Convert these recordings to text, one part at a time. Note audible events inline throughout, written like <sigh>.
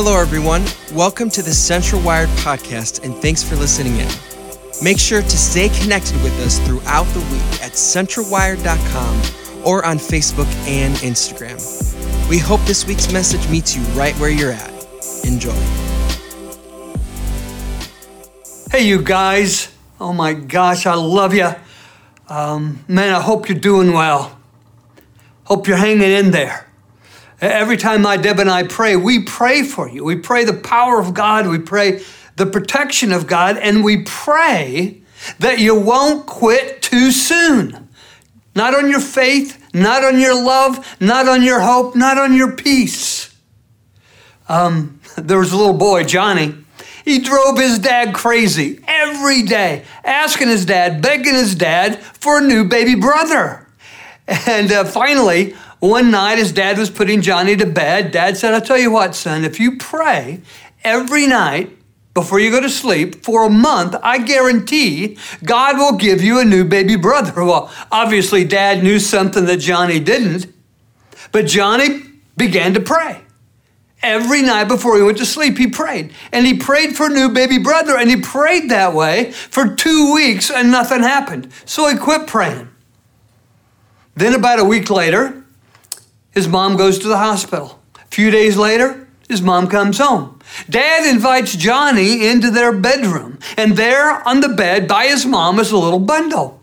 Hello, everyone. Welcome to the Central Wired podcast, and thanks for listening in. Make sure to stay connected with us throughout the week at centralwired.com or on Facebook and Instagram. We hope this week's message meets you right where you're at. Enjoy. Hey, you guys. Oh my gosh, I love you. Um, man, I hope you're doing well. Hope you're hanging in there. Every time my Deb and I pray, we pray for you. We pray the power of God. We pray the protection of God. And we pray that you won't quit too soon. Not on your faith, not on your love, not on your hope, not on your peace. Um, <laughs> there was a little boy, Johnny. He drove his dad crazy every day, asking his dad, begging his dad for a new baby brother. And uh, finally, one night, his dad was putting Johnny to bed. Dad said, I'll tell you what, son, if you pray every night before you go to sleep for a month, I guarantee God will give you a new baby brother. <laughs> Well, obviously, dad knew something that Johnny didn't, but Johnny began to pray. Every night before he went to sleep, he prayed. And he prayed for a new baby brother, and he prayed that way for two weeks, and nothing happened. So he quit praying. Then, about a week later, his mom goes to the hospital. A few days later, his mom comes home. Dad invites Johnny into their bedroom, and there on the bed by his mom is a little bundle.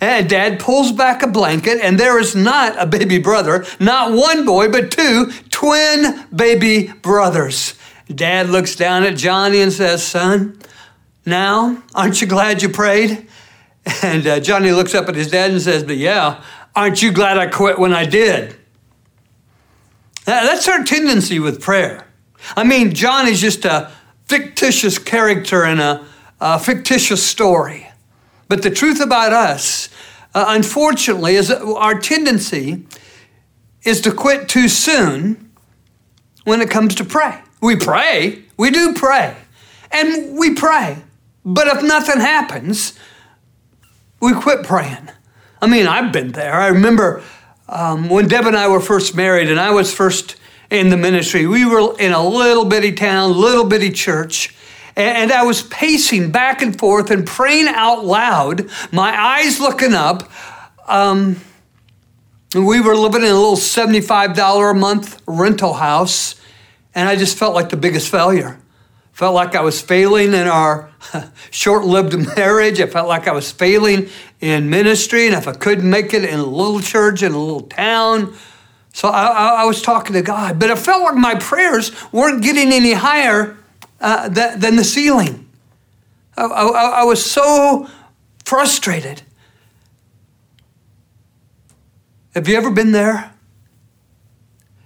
And dad pulls back a blanket, and there is not a baby brother, not one boy, but two twin baby brothers. Dad looks down at Johnny and says, Son, now, aren't you glad you prayed? And uh, Johnny looks up at his dad and says, But yeah, aren't you glad I quit when I did? That's our tendency with prayer. I mean, John is just a fictitious character in a, a fictitious story. But the truth about us, uh, unfortunately, is that our tendency is to quit too soon when it comes to pray. We pray, we do pray, and we pray. But if nothing happens, we quit praying. I mean, I've been there. I remember um, when Deb and I were first married and I was first in the ministry, we were in a little bitty town, little bitty church. And I was pacing back and forth and praying out loud, my eyes looking up. Um, we were living in a little $75 a month rental house, and I just felt like the biggest failure. Felt like I was failing in our <laughs> short lived marriage. I felt like I was failing in ministry. And if I couldn't make it in a little church in a little town, so I, I, I was talking to God. But it felt like my prayers weren't getting any higher uh, th- than the ceiling. I, I was so frustrated. Have you ever been there?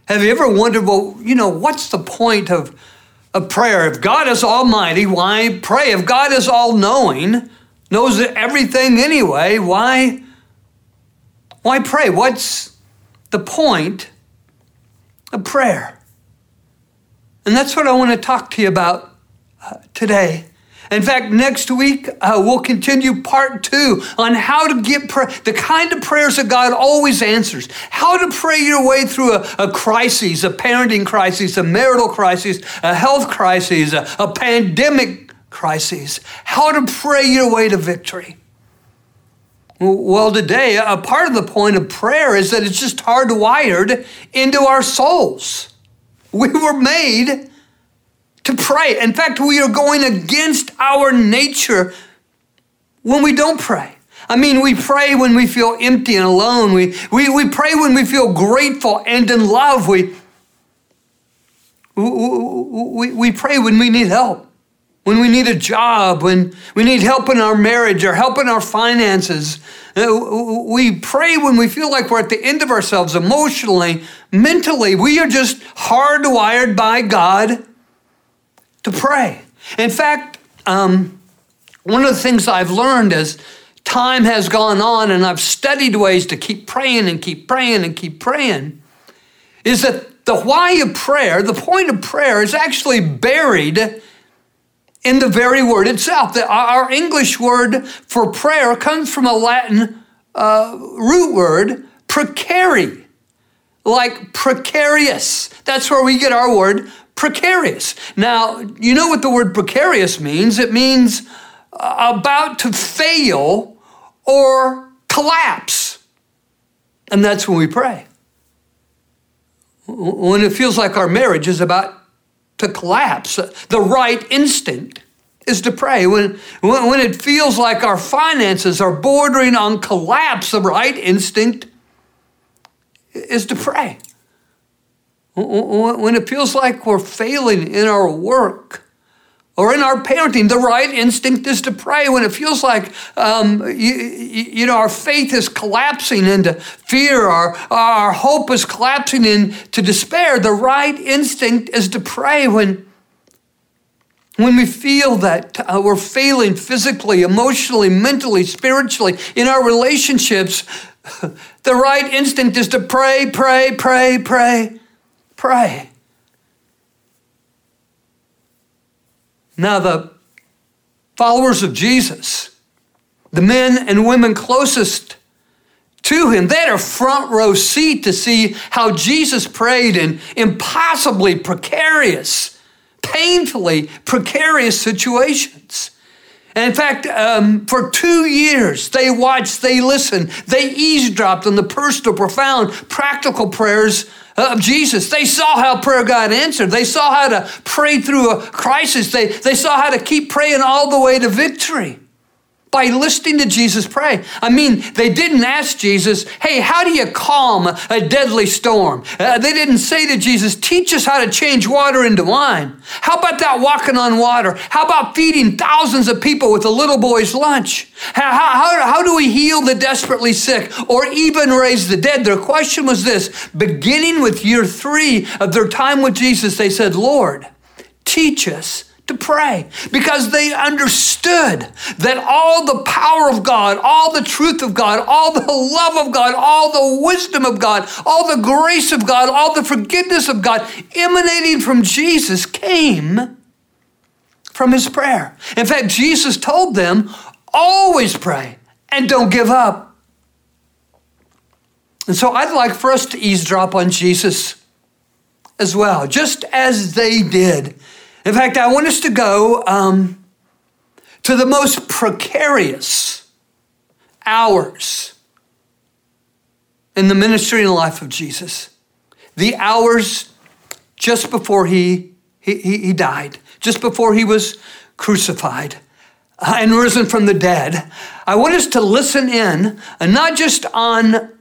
Have you ever wondered, well, you know, what's the point of of prayer. If God is almighty, why pray? If God is all knowing, knows everything anyway, why, why pray? What's the point of prayer? And that's what I want to talk to you about uh, today. In fact, next week uh, we'll continue part two on how to get prayer, the kind of prayers that God always answers, how to pray your way through a, a crisis, a parenting crisis, a marital crisis, a health crisis, a, a pandemic crisis, how to pray your way to victory. Well, today, a part of the point of prayer is that it's just hardwired into our souls. We were made to pray. In fact, we are going against our nature when we don't pray. I mean, we pray when we feel empty and alone. We, we, we pray when we feel grateful and in love. We, we, we pray when we need help, when we need a job, when we need help in our marriage or help in our finances. Uh, we pray when we feel like we're at the end of ourselves emotionally, mentally. We are just hardwired by God to pray. In fact, um, one of the things I've learned as time has gone on and I've studied ways to keep praying and keep praying and keep praying is that the why of prayer, the point of prayer, is actually buried in the very word itself. Our English word for prayer comes from a Latin uh, root word, precari, like precarious. That's where we get our word precarious. Now, you know what the word precarious means? It means uh, about to fail or collapse. And that's when we pray. When it feels like our marriage is about to collapse, the right instinct is to pray. When, when, it feels like our finances are bordering on collapse, the right instinct is to pray. When it feels like we're failing in our work, or in our parenting, the right instinct is to pray. When it feels like um, you, you, know our faith is collapsing into fear, our, our hope is collapsing into despair, the right instinct is to pray. When when we feel that uh, we're failing physically, emotionally, mentally, spiritually, in our relationships, <laughs> the right instinct is to pray, pray, pray, pray, pray. Now, the followers of Jesus, the men and women closest to him, they had a front row seat to see how Jesus prayed in impossibly precarious, painfully precarious situations. And in fact, um, for two years, they watched, they listened, they eavesdropped on the personal, profound, practical prayers Uh, of Jesus. They saw how prayer got answered. They saw how to pray through a crisis. They, they saw how to keep praying all the way to victory by listening to Jesus pray. I mean, they didn't ask Jesus, hey, how do you calm a deadly storm? Uh, they didn't say to Jesus, teach us how to change water into wine. How about that walking on water? How about feeding thousands of people with a little boy's lunch? How, how, how do we heal the desperately sick or even raise the dead? Their question was this beginning with year three of their time with Jesus, they said, Lord, teach us to pray because they understood that all the power of God, all the truth of God, all the love of God, all the wisdom of God, all the grace of God, all the forgiveness of God emanating from Jesus came from his prayer. In fact, Jesus told them, always pray and don't give up. And so I'd like for us to eavesdrop on Jesus as well, just as they did in fact, I want us to go um, to the most precarious hours in the ministry and life of Jesus. The hours just before he, he, he died, just before he was crucified uh, and risen from the dead. I want us to listen in, and not just on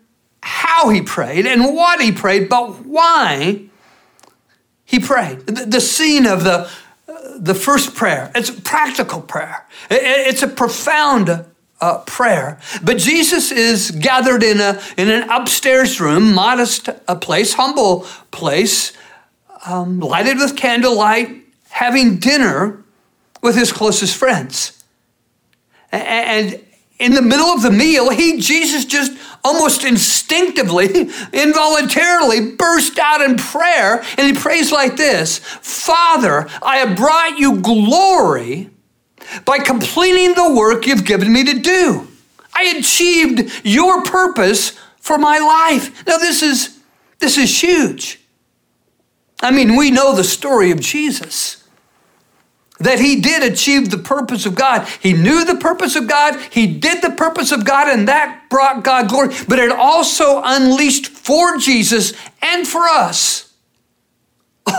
how he prayed and what he prayed, but why he prayed. The, scene of the, the first prayer, it's a practical prayer, it, it's a profound uh, prayer. But Jesus is gathered in, a, in an upstairs room, modest a place, humble place, um, lighted with candlelight, having dinner with his closest friends. And in the middle of the meal, he, Jesus, just almost instinctively, <laughs> involuntarily burst out in prayer. And he prays like this Father, I have brought you glory by completing the work you've given me to do. I achieved your purpose for my life. Now, this is, this is huge. I mean, we know the story of Jesus that he did achieve the purpose of God. He knew the purpose of God, he did the purpose of God, and that brought God glory. But it also unleashed for Jesus and for us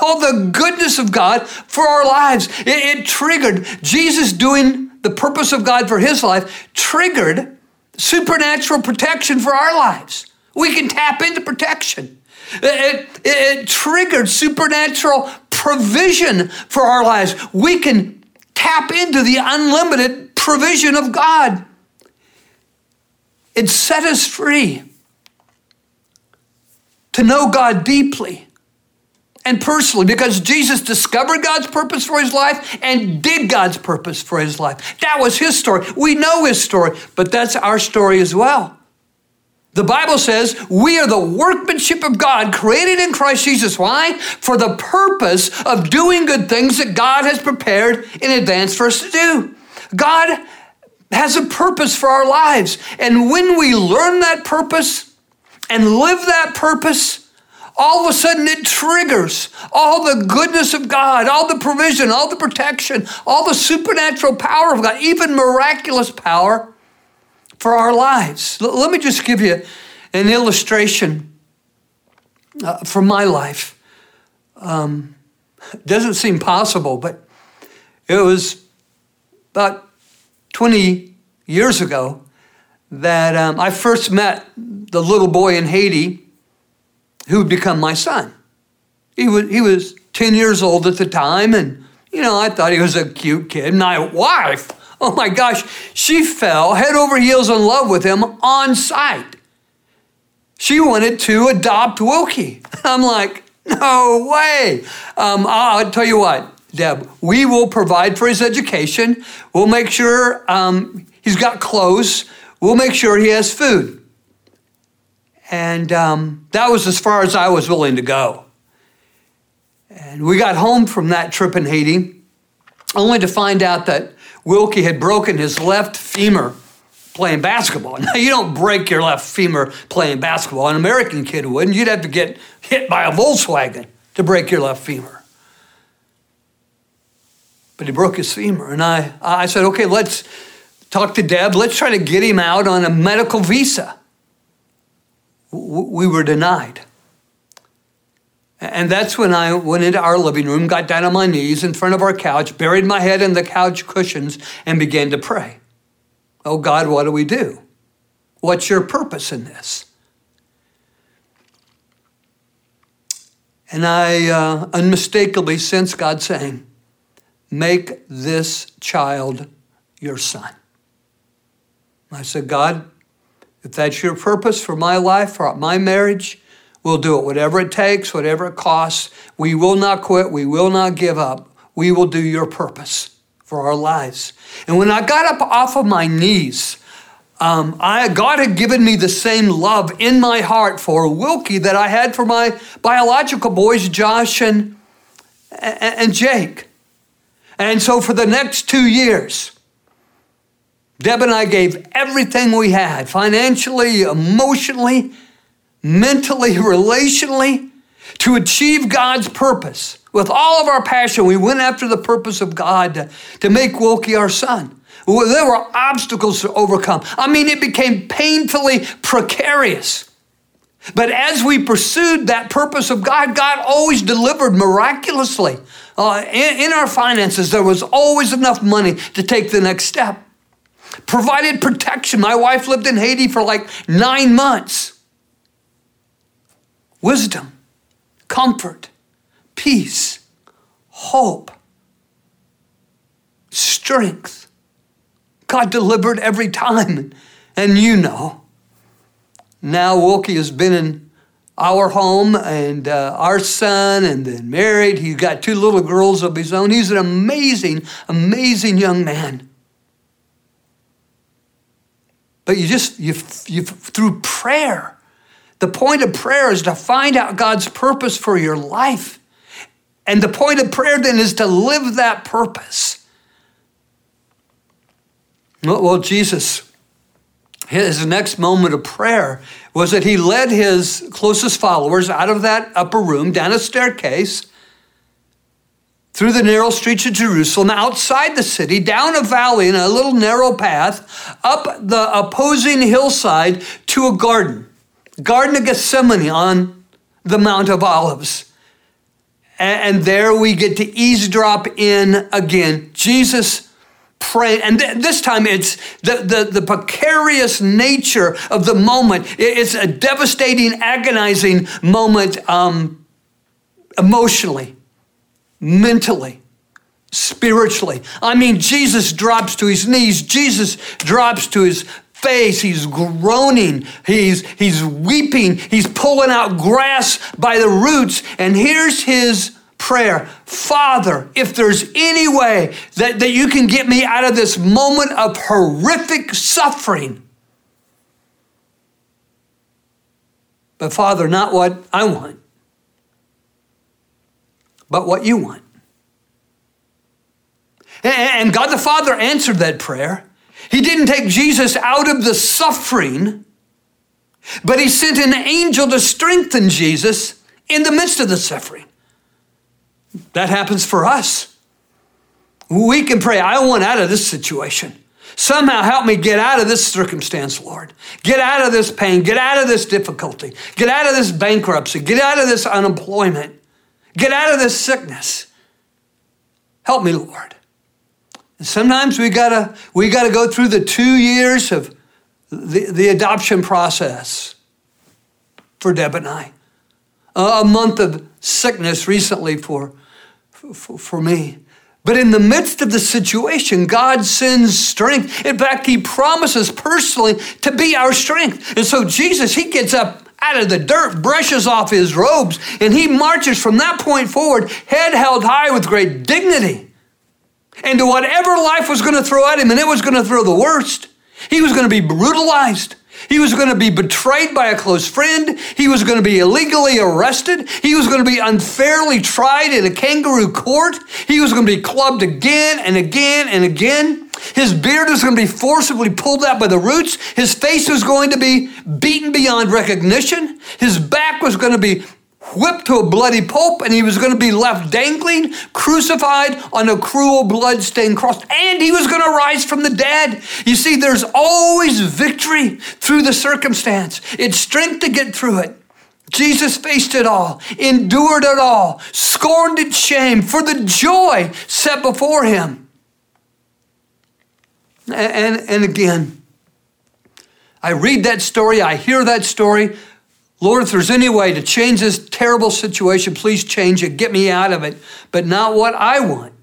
all the goodness of God for our lives. It, it triggered Jesus doing the purpose of God for his life, triggered supernatural protection for our lives. We can tap into protection. It, it, it, triggered supernatural provision for our lives. We can tap into the unlimited provision of God. It set us free to know God deeply and personally because Jesus discovered God's purpose for his life and did God's purpose for his life. That was his story. We know his story, but that's our story as well. The Bible says we are the workmanship of God created in Christ Jesus. Why? For the purpose of doing good things that God has prepared in advance for us to do. God has a purpose for our lives. And when we learn that purpose and live that purpose, all of a sudden it triggers all the goodness of God, all the provision, all the protection, all the supernatural power of God, even miraculous power for our lives. L- let me just give you an illustration uh, from my life. Um, <laughs> doesn't seem possible, but it was about 20 years ago that um, I first met the little boy in Haiti who would become my son. He was, he was 10 years old at the time, and, you know, I thought he was a cute kid. My wife, oh my gosh, she fell head over heels in love with him on sight. She wanted to adopt Wilkie. <laughs> I'm like, no way. Um, I'll tell you what, Deb, we will provide for his education. We'll make sure um, he's got clothes. We'll make sure he has food. And um, that was as far as I was willing to go. And we got home from that trip in Haiti, only to find out that Wilkie had broken his left femur playing basketball. <laughs> Now, you don't break your left femur playing basketball. An American kid wouldn't. You'd have to get hit by a Volkswagen to break your left femur. But he broke his femur. And I, I said, okay, let's talk to Deb. Let's try to get him out on a medical visa we were denied. And that's when I went into our living room, got down on my knees in front of our couch, buried my head in the couch cushions, and began to pray. Oh God, what do we do? What's your purpose in this? And I uh, unmistakably sense God saying, Make this child your son. I said, God, if that's your purpose for my life, for my marriage, we'll do it. Whatever it takes, whatever it costs, we will not quit. We will not give up. We will do your purpose for our lives. And when I got up off of my knees, um, I, God had given me the same love in my heart for Wilkie that I had for my biological boys, Josh and, and Jake. And so for the next two years, Deb and I gave everything we had financially, emotionally, mentally, <laughs> relationally to achieve God's purpose. With all of our passion, we went after the purpose of God to, to make Wilkie our son. There were obstacles to overcome. I mean, it became painfully precarious. But as we pursued that purpose of God, God always delivered miraculously. Uh, in, in our finances, there was always enough money to take the next step provided protection. My wife lived in Haiti for like nine months. Wisdom, comfort, peace, hope, strength. God delivered every time. And you know, now Wilkie has been in our home and uh, our son, and then married. He's got two little girls of his own. He's an amazing, amazing young man. But you just, you, you, through prayer, the point of prayer is to find out God's purpose for your life. And the point of prayer then is to live that purpose. Well, Jesus, his next moment of prayer was that he led his closest followers out of that upper room, down a staircase, through the narrow streets of Jerusalem, outside the city, down a valley in a little narrow path, up the opposing hillside to a garden, Garden of Gethsemane on the Mount of Olives. And there we get to eavesdrop in again. Jesus praying, and this time it's the, the, the precarious nature of the moment. It's a devastating, agonizing moment um, emotionally mentally, spiritually. I mean, Jesus drops to his knees, Jesus drops to his face. He's groaning. He's, he's weeping. He's pulling out grass by the roots. And here's his prayer Father, if there's any way that, that you can get me out of this moment of horrific suffering, but Father, not what I want, but what you want. And God the Father answered that prayer. He didn't take Jesus out of the suffering, but He sent an angel to strengthen Jesus in the midst of the suffering. That happens for us. We can pray, I want out of this situation. Somehow help me get out of this circumstance, Lord. Get out of this pain. Get out of this difficulty. Get out of this bankruptcy. Get out of this unemployment. Get out of this sickness. Help me, Lord. Sometimes we gotta we gotta go through the two years of the, the adoption process for Deb and I. A month of sickness recently for, for, for me. But in the midst of the situation, God sends strength. In fact, He promises personally to be our strength. And so Jesus, He gets up out of the dirt, brushes off His robes, and He marches from that point forward, head held high with great dignity. Into whatever life was going to throw at Him, and it was going to throw the worst. He was going to be brutalized. He was going to be betrayed by a close friend. He was going to be illegally arrested. He was going to be unfairly tried in a kangaroo court. He was going to be clubbed again and again and again. His beard was going to be forcibly pulled out by the roots. His face was going to be beaten beyond recognition. His back was going to be whipped to a bloody pulp, and he was going to be left dangling, crucified on a cruel, blood-stained cross, and he was going to rise from the dead. You see, there's always victory through the circumstance. It's strength to get through it. Jesus faced it all, endured it all, scorned its shame for the joy set before him. And, and, and again, I read that story, I hear that story, Lord, if there's any way to change this terrible situation, please change it. Get me out of it. But not what I want,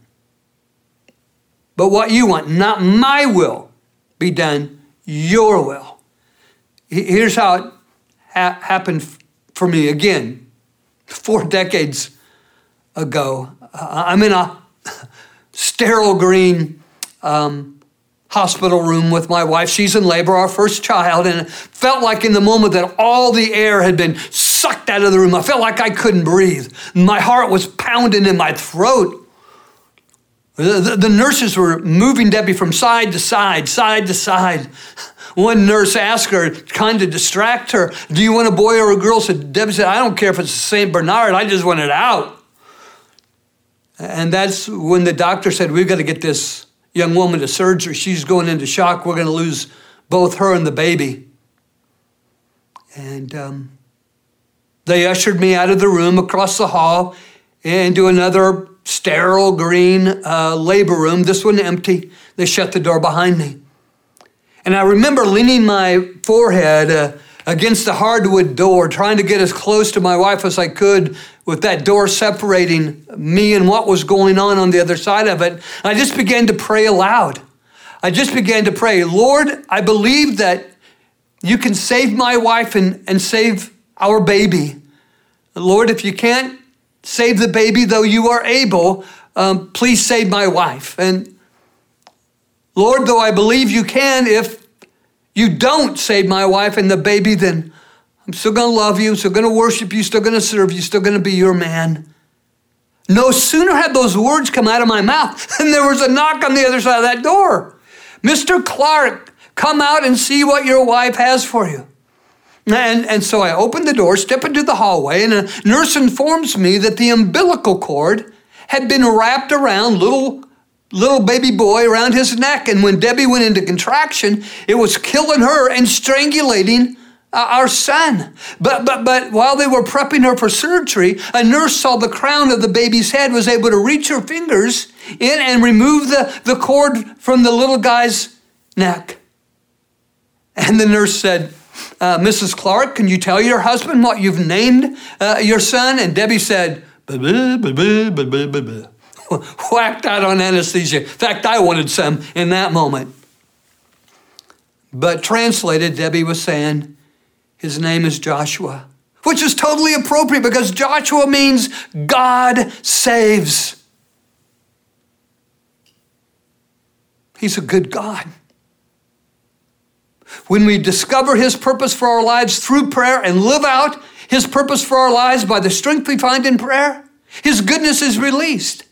but what you want. Not my will be done, your will. Here's how it ha- happened for me again, <laughs> four decades ago. I'm in a <laughs> sterile green um, hospital room with my wife. She's in labor, our first child, and it felt like in the moment that all the air had been sucked out of the room. I felt like I couldn't breathe. My heart was pounding in my throat. The, the, the nurses were moving Debbie from side to side, side to side. One nurse asked her, kind of distract her, Do you want a boy or a girl? So Debbie said, I don't care if it's St. Bernard, I just want it out. And that's when the doctor said, We've got to get this young woman to surgery. She's going into shock. We're going to lose both her and the baby. And um, they ushered me out of the room across the hall into another sterile green uh, labor room, this one empty. They shut the door behind me. And I remember leaning my forehead uh, against the hardwood door, trying to get as close to my wife as I could with that door separating me and what was going on on the other side of it. I just began to pray aloud. I just began to pray, Lord, I believe that you can save my wife and, and save our baby. Lord, if you can't save the baby, though you are able, um, please save my wife. And Lord, though I believe you can, if you don't save my wife and the baby, then I'm still going to love you, still going to worship you, still going to serve you, still going to be your man. No sooner had those words come out of my mouth <laughs> than there was a knock on the other side of that door. Mr. Clark, come out and see what your wife has for you. And, and so I opened the door, step into the hallway, and a nurse informs me that the umbilical cord had been wrapped around little little baby boy around his neck. And when Debbie went into contraction, it was killing her and strangulating uh, our son. But, but, but while they were prepping her for surgery, a nurse saw the crown of the baby's head, was able to reach her fingers in and remove the, the cord from the little guy's neck. And the nurse said, uh, Mrs. Clark, can you tell your husband what you've named uh, your son? And Debbie said, <laughs> whacked out on anesthesia. In fact, I wanted some in that moment. But translated, Debbie was saying, his name is Joshua, which is totally appropriate because Joshua means God saves. He's a good God. When we discover His purpose for our lives through prayer and live out His purpose for our lives by the strength we find in prayer, His goodness is released.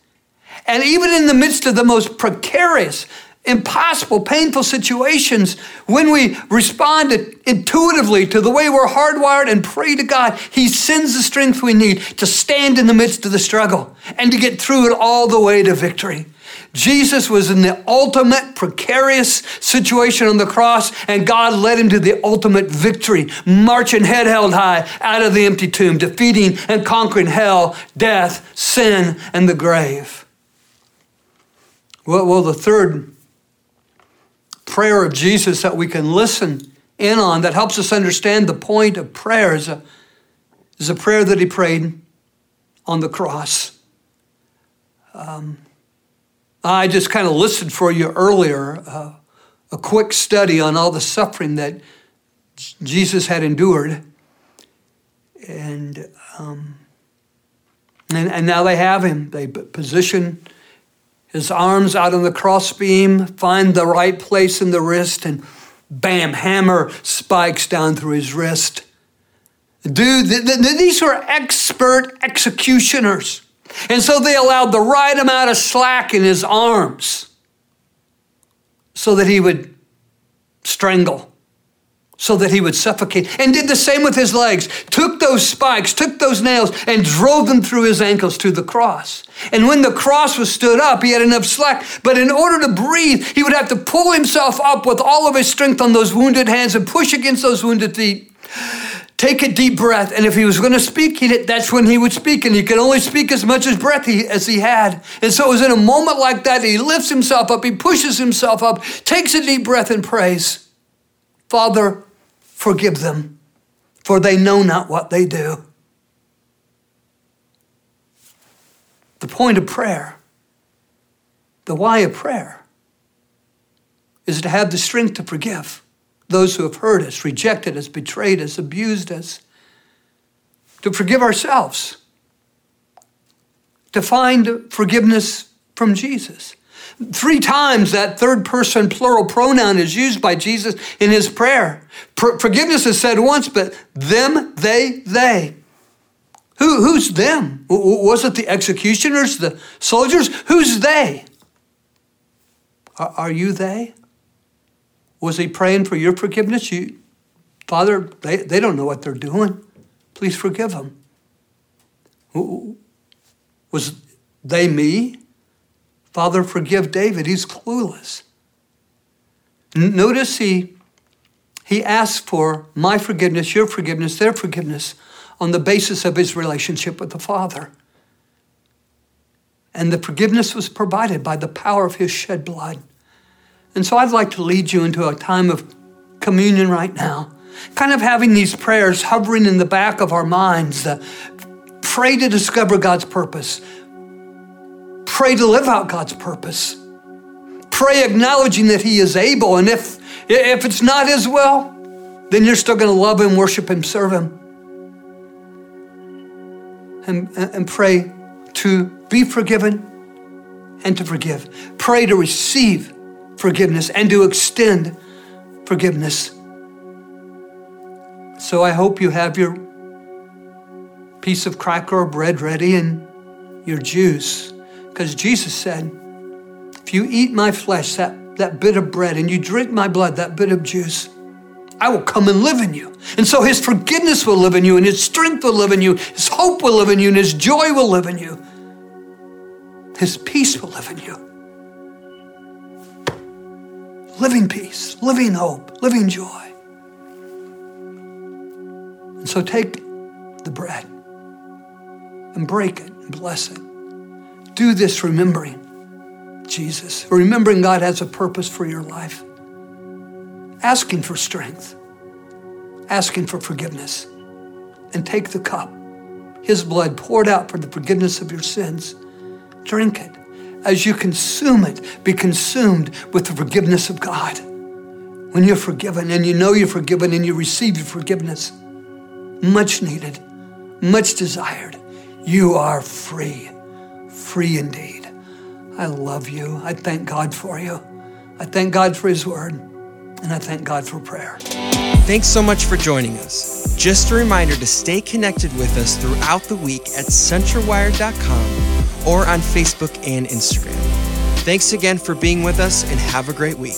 And even in the midst of the most precarious impossible, painful situations, when we respond intuitively to the way we're hardwired and pray to God, He sends the strength we need to stand in the midst of the struggle and to get through it all the way to victory. Jesus was in the ultimate precarious situation on the cross, and God led him to the ultimate victory, marching head held high out of the empty tomb, defeating and conquering hell, death, sin, and the grave. Well, well the third prayer of Jesus that we can listen in on that helps us understand the point of prayer is a, is a prayer that he prayed on the cross. Um, I just kind of listed for you earlier uh, a quick study on all the suffering that Jesus had endured. And, um, and, and now they have him. They position his arms out on the crossbeam, find the right place in the wrist, and bam, hammer spikes down through his wrist. Dude, th- th- these were expert executioners. And so they allowed the right amount of slack in his arms so that he would strangle, so that he would suffocate, and did the same with his legs. Took those spikes, took those nails, and drove them through his ankles to the cross. And when the cross was stood up, he had enough slack. But in order to breathe, he would have to pull himself up with all of his strength on those wounded hands and push against those wounded feet take a deep breath. And if he was going to speak, that's when he would speak. And he could only speak as much as breath he, as he had. And so it was in a moment like that, he lifts himself up, he pushes himself up, takes a deep breath and prays, Father, forgive them, for they know not what they do. The point of prayer, the why of prayer, is to have the strength to forgive those who have hurt us, rejected us, betrayed us, abused us, to forgive ourselves, to find forgiveness from Jesus. Three times that third person plural pronoun is used by Jesus in his prayer. For- forgiveness is said once, but them, they, they. Who, who's them? Was it the executioners, the soldiers? Who's they? Are, are you they? Was he praying for your forgiveness? You, Father, they, they don't know what they're doing. Please forgive them. Was they me? Father, forgive David. He's clueless. Notice he, he asks for my forgiveness, your forgiveness, their forgiveness on the basis of his relationship with the Father. And the forgiveness was provided by the power of his shed blood. And so I'd like to lead you into a time of communion right now, kind of having these prayers hovering in the back of our minds. The, pray to discover God's purpose, pray to live out God's purpose, pray acknowledging that He is able. And if, if it's not His will, then you're still going to love Him, worship Him, serve Him. And, and pray to be forgiven and to forgive. Pray to receive forgiveness and to extend forgiveness. So I hope you have your piece of cracker or bread ready and your juice. Because Jesus said, if you eat my flesh, that, that bit of bread, and you drink my blood, that bit of juice, I will come and live in you. And so his forgiveness will live in you, and his strength will live in you, his hope will live in you, and his joy will live in you. His peace will live in you living peace, living hope, living joy. And so take the bread and break it and bless it. Do this remembering Jesus, remembering God has a purpose for your life, asking for strength, asking for forgiveness, and take the cup, His blood poured out for the forgiveness of your sins. Drink it as you consume it, be consumed with the forgiveness of God. When you're forgiven and you know you're forgiven and you receive your forgiveness, much needed, much desired, you are free, free indeed. I love you. I thank God for you. I thank God for His Word, and I thank God for prayer. Thanks so much for joining us. Just a reminder to stay connected with us throughout the week at centralwired.com or on Facebook and Instagram. Thanks again for being with us and have a great week.